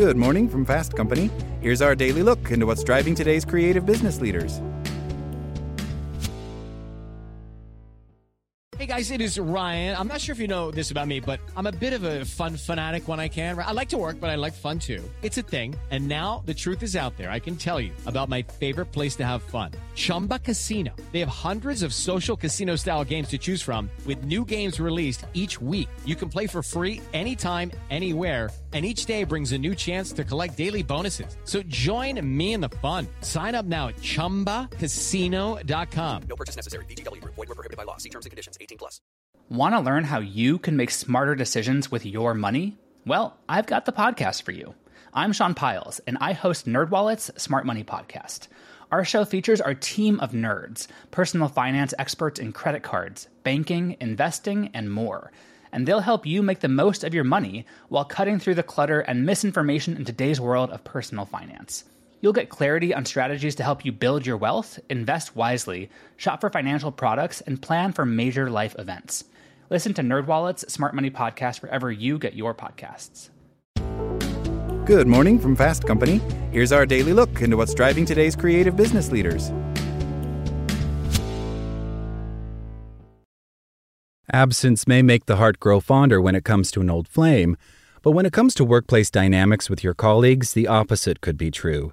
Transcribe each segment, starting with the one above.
Good morning from Fast Company. Here's our daily look into what's driving today's creative business leaders. Hey guys, it is Ryan. I'm not sure if you know this about me, but I'm a bit of a fun fanatic when I can. I like to work, but I like fun too. It's a thing. And now the truth is out there. I can tell you about my favorite place to have fun Chumba Casino. They have hundreds of social casino style games to choose from, with new games released each week. You can play for free anytime, anywhere and each day brings a new chance to collect daily bonuses. So join me in the fun. Sign up now at ChumbaCasino.com. No purchase necessary. VGW. Void were prohibited by law. See terms and conditions. 18 plus. Want to learn how you can make smarter decisions with your money? Well, I've got the podcast for you. I'm Sean Pyles, and I host NerdWallet's Smart Money Podcast. Our show features our team of nerds, personal finance experts in credit cards, banking, investing, and more – and they'll help you make the most of your money while cutting through the clutter and misinformation in today's world of personal finance. You'll get clarity on strategies to help you build your wealth, invest wisely, shop for financial products, and plan for major life events. Listen to NerdWallet's Smart Money Podcast wherever you get your podcasts. Good morning from Fast Company. Here's our daily look into what's driving today's creative business leaders. Absence may make the heart grow fonder when it comes to an old flame, but when it comes to workplace dynamics with your colleagues, the opposite could be true.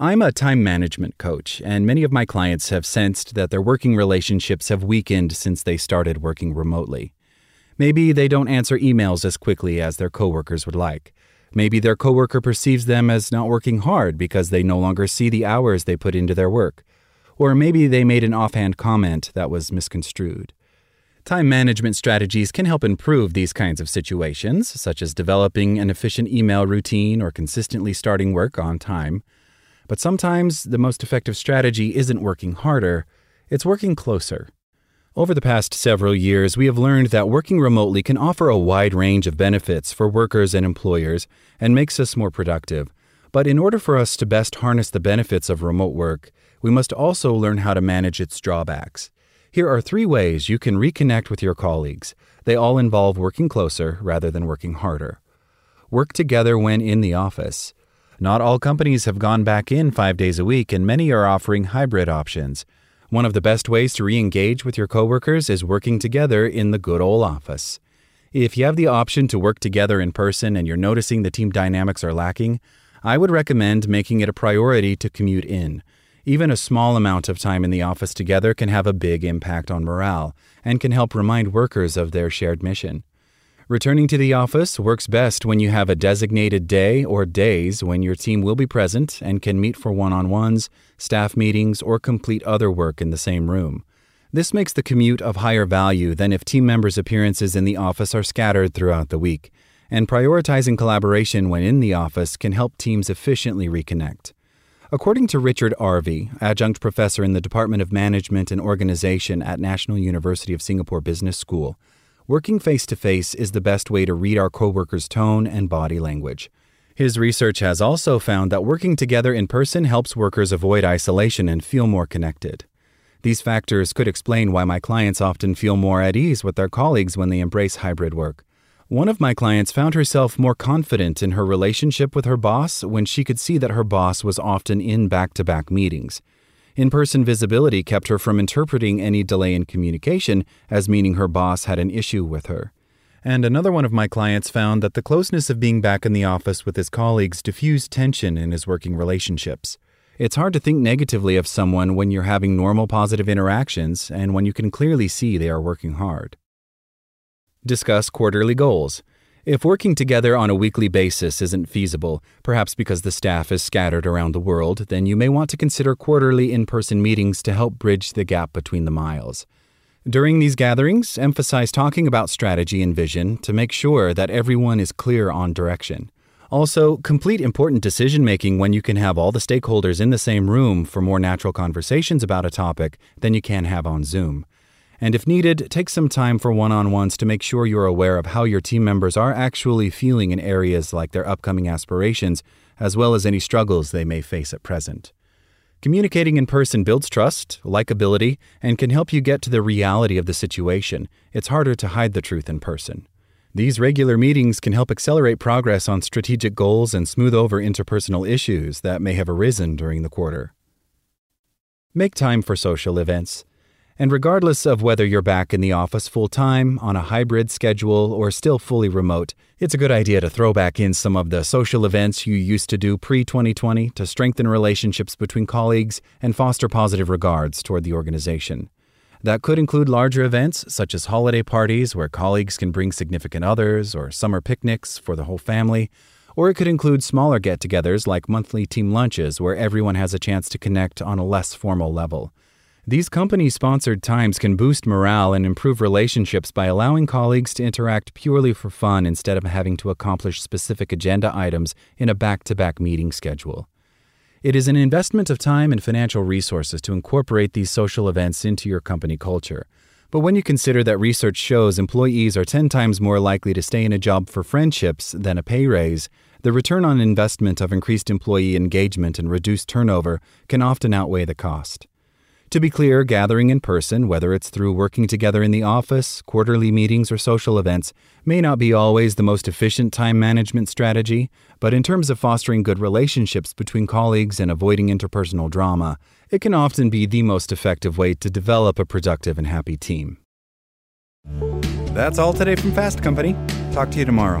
I'm a time management coach, and many of my clients have sensed that their working relationships have weakened since they started working remotely. Maybe they don't answer emails as quickly as their coworkers would like. Maybe their coworker perceives them as not working hard because they no longer see the hours they put into their work. Or maybe they made an offhand comment that was misconstrued. Time management strategies can help improve these kinds of situations, such as developing an efficient email routine or consistently starting work on time. But sometimes the most effective strategy isn't working harder, it's working closer. Over the past several years, we have learned that working remotely can offer a wide range of benefits for workers and employers and makes us more productive. But in order for us to best harness the benefits of remote work, we must also learn how to manage its drawbacks. Here are three ways you can reconnect with your colleagues. They all involve working closer rather than working harder. Work together when in the office. Not all companies have gone back in five days a week, and many are offering hybrid options. One of the best ways to re engage with your coworkers is working together in the good old office. If you have the option to work together in person and you're noticing the team dynamics are lacking, I would recommend making it a priority to commute in. Even a small amount of time in the office together can have a big impact on morale and can help remind workers of their shared mission. Returning to the office works best when you have a designated day or days when your team will be present and can meet for one on ones, staff meetings, or complete other work in the same room. This makes the commute of higher value than if team members' appearances in the office are scattered throughout the week, and prioritizing collaboration when in the office can help teams efficiently reconnect. According to Richard Arvey, adjunct professor in the Department of Management and Organization at National University of Singapore Business School, working face to face is the best way to read our coworkers' tone and body language. His research has also found that working together in person helps workers avoid isolation and feel more connected. These factors could explain why my clients often feel more at ease with their colleagues when they embrace hybrid work. One of my clients found herself more confident in her relationship with her boss when she could see that her boss was often in back to back meetings. In person visibility kept her from interpreting any delay in communication as meaning her boss had an issue with her. And another one of my clients found that the closeness of being back in the office with his colleagues diffused tension in his working relationships. It's hard to think negatively of someone when you're having normal positive interactions and when you can clearly see they are working hard. Discuss quarterly goals. If working together on a weekly basis isn't feasible, perhaps because the staff is scattered around the world, then you may want to consider quarterly in person meetings to help bridge the gap between the miles. During these gatherings, emphasize talking about strategy and vision to make sure that everyone is clear on direction. Also, complete important decision making when you can have all the stakeholders in the same room for more natural conversations about a topic than you can have on Zoom. And if needed, take some time for one on ones to make sure you're aware of how your team members are actually feeling in areas like their upcoming aspirations, as well as any struggles they may face at present. Communicating in person builds trust, likability, and can help you get to the reality of the situation. It's harder to hide the truth in person. These regular meetings can help accelerate progress on strategic goals and smooth over interpersonal issues that may have arisen during the quarter. Make time for social events. And regardless of whether you're back in the office full time, on a hybrid schedule, or still fully remote, it's a good idea to throw back in some of the social events you used to do pre 2020 to strengthen relationships between colleagues and foster positive regards toward the organization. That could include larger events such as holiday parties where colleagues can bring significant others, or summer picnics for the whole family, or it could include smaller get togethers like monthly team lunches where everyone has a chance to connect on a less formal level. These company sponsored times can boost morale and improve relationships by allowing colleagues to interact purely for fun instead of having to accomplish specific agenda items in a back to back meeting schedule. It is an investment of time and financial resources to incorporate these social events into your company culture. But when you consider that research shows employees are 10 times more likely to stay in a job for friendships than a pay raise, the return on investment of increased employee engagement and reduced turnover can often outweigh the cost. To be clear, gathering in person, whether it's through working together in the office, quarterly meetings, or social events, may not be always the most efficient time management strategy, but in terms of fostering good relationships between colleagues and avoiding interpersonal drama, it can often be the most effective way to develop a productive and happy team. That's all today from Fast Company. Talk to you tomorrow.